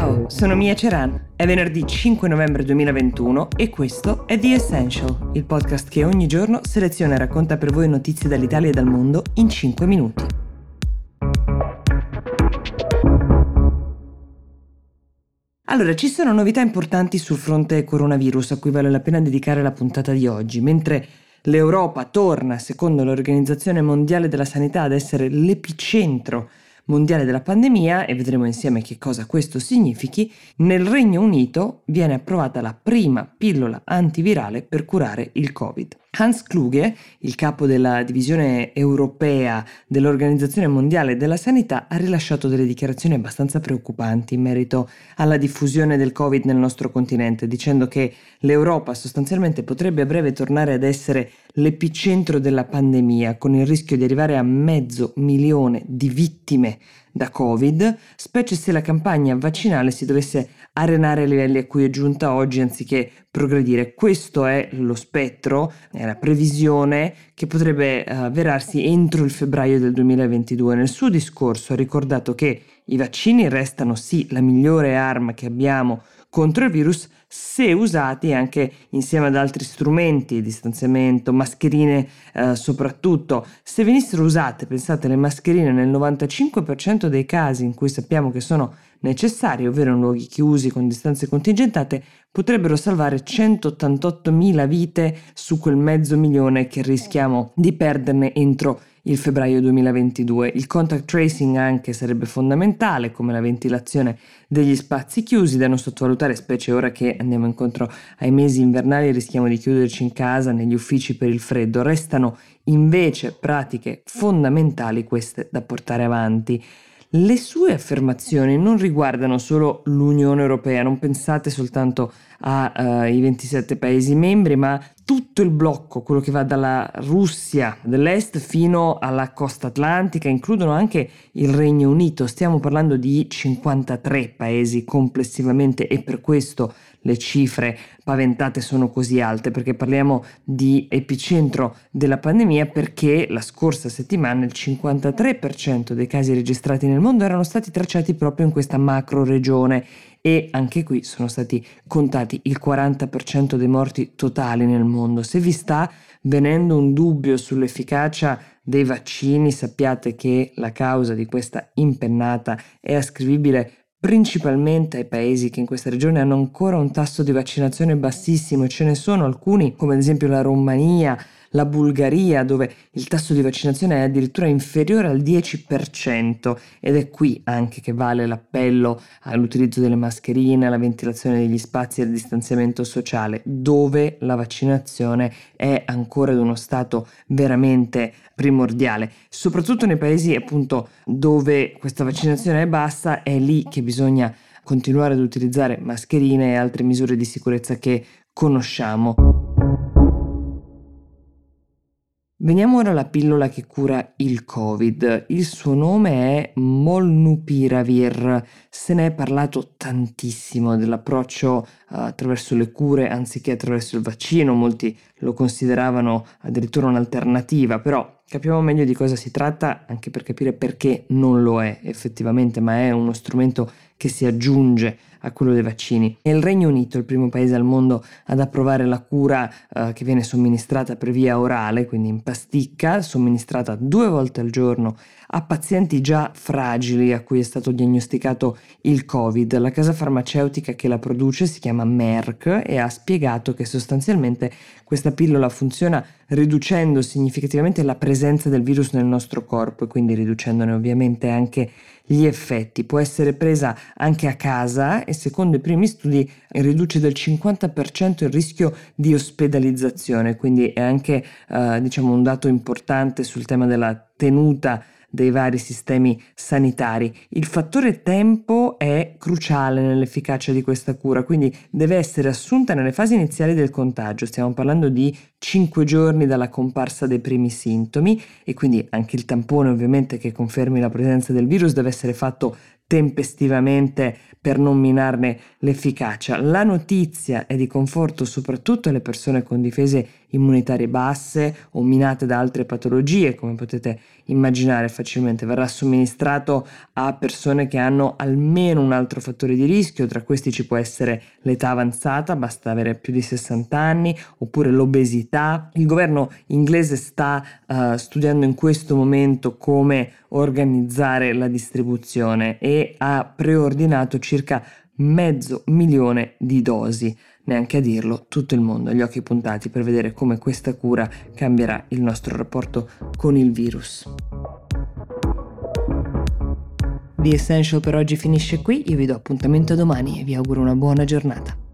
Ciao, sono Mia Ceran. È venerdì 5 novembre 2021 e questo è The Essential, il podcast che ogni giorno seleziona e racconta per voi notizie dall'Italia e dal mondo in 5 minuti. Allora, ci sono novità importanti sul fronte coronavirus a cui vale la pena dedicare la puntata di oggi, mentre l'Europa torna, secondo l'Organizzazione Mondiale della Sanità, ad essere l'epicentro mondiale della pandemia e vedremo insieme che cosa questo significhi, nel Regno Unito viene approvata la prima pillola antivirale per curare il Covid. Hans Kluge, il capo della divisione europea dell'Organizzazione Mondiale della Sanità, ha rilasciato delle dichiarazioni abbastanza preoccupanti in merito alla diffusione del Covid nel nostro continente, dicendo che l'Europa sostanzialmente potrebbe a breve tornare ad essere l'epicentro della pandemia, con il rischio di arrivare a mezzo milione di vittime da Covid, specie se la campagna vaccinale si dovesse arenare ai livelli a cui è giunta oggi anziché progredire. Questo è lo spettro, è la previsione che potrebbe uh, avverarsi entro il febbraio del 2022. Nel suo discorso ha ricordato che i vaccini restano sì la migliore arma che abbiamo contro il virus se usati anche insieme ad altri strumenti, distanziamento, mascherine eh, soprattutto. Se venissero usate, pensate, le mascherine nel 95% dei casi in cui sappiamo che sono necessarie, ovvero in luoghi chiusi con distanze contingentate, potrebbero salvare 188.000 vite su quel mezzo milione che rischiamo di perderne entro il febbraio 2022. Il contact tracing anche sarebbe fondamentale, come la ventilazione degli spazi chiusi, da non sottovalutare, specie ora che andiamo incontro ai mesi invernali e rischiamo di chiuderci in casa, negli uffici per il freddo. Restano invece pratiche fondamentali queste da portare avanti. Le sue affermazioni non riguardano solo l'Unione Europea, non pensate soltanto ai uh, 27 Paesi membri, ma tutto il blocco, quello che va dalla Russia dell'Est fino alla costa atlantica, includono anche il Regno Unito. Stiamo parlando di 53 paesi complessivamente e per questo le cifre paventate sono così alte, perché parliamo di epicentro della pandemia perché la scorsa settimana il 53% dei casi registrati nel mondo erano stati tracciati proprio in questa macro regione e anche qui sono stati contati il 40% dei morti totali nel mondo. Se vi sta venendo un dubbio sull'efficacia dei vaccini, sappiate che la causa di questa impennata è ascrivibile principalmente ai paesi che in questa regione hanno ancora un tasso di vaccinazione bassissimo e ce ne sono alcuni come ad esempio la Romania, la Bulgaria dove il tasso di vaccinazione è addirittura inferiore al 10% ed è qui anche che vale l'appello all'utilizzo delle mascherine, alla ventilazione degli spazi e al distanziamento sociale, dove la vaccinazione è ancora ad uno stato veramente primordiale, soprattutto nei paesi appunto dove questa vaccinazione è bassa, è lì che bisogna continuare ad utilizzare mascherine e altre misure di sicurezza che conosciamo. Veniamo ora alla pillola che cura il Covid. Il suo nome è Molnupiravir. Se ne è parlato tantissimo dell'approccio uh, attraverso le cure anziché attraverso il vaccino. Molti lo consideravano addirittura un'alternativa, però capiamo meglio di cosa si tratta anche per capire perché non lo è effettivamente, ma è uno strumento che si aggiunge a quello dei vaccini. È il Regno Unito il primo paese al mondo ad approvare la cura eh, che viene somministrata per via orale, quindi in pasticca, somministrata due volte al giorno a pazienti già fragili a cui è stato diagnosticato il Covid. La casa farmaceutica che la produce si chiama Merck e ha spiegato che sostanzialmente questa pillola funziona riducendo significativamente la presenza del virus nel nostro corpo e quindi riducendone ovviamente anche gli effetti. Può essere presa anche a casa e secondo i primi studi riduce del 50% il rischio di ospedalizzazione, quindi è anche eh, diciamo un dato importante sul tema della tenuta dei vari sistemi sanitari. Il fattore tempo è cruciale nell'efficacia di questa cura, quindi deve essere assunta nelle fasi iniziali del contagio. Stiamo parlando di 5 giorni dalla comparsa dei primi sintomi e quindi anche il tampone ovviamente che confermi la presenza del virus deve essere fatto tempestivamente per non minarne l'efficacia. La notizia è di conforto soprattutto alle persone con difese immunitarie basse o minate da altre patologie, come potete immaginare facilmente. Verrà somministrato a persone che hanno almeno un altro fattore di rischio, tra questi ci può essere l'età avanzata, basta avere più di 60 anni, oppure l'obesità. Il governo inglese sta uh, studiando in questo momento come organizzare la distribuzione e ha preordinato circa mezzo milione di dosi. Neanche a dirlo, tutto il mondo ha gli occhi puntati per vedere come questa cura cambierà il nostro rapporto con il virus. The Essential per oggi finisce qui, io vi do appuntamento domani e vi auguro una buona giornata.